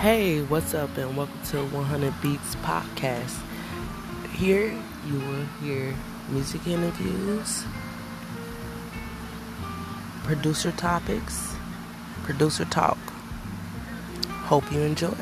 Hey, what's up, and welcome to 100 Beats Podcast. Here you will hear music interviews, producer topics, producer talk. Hope you enjoy.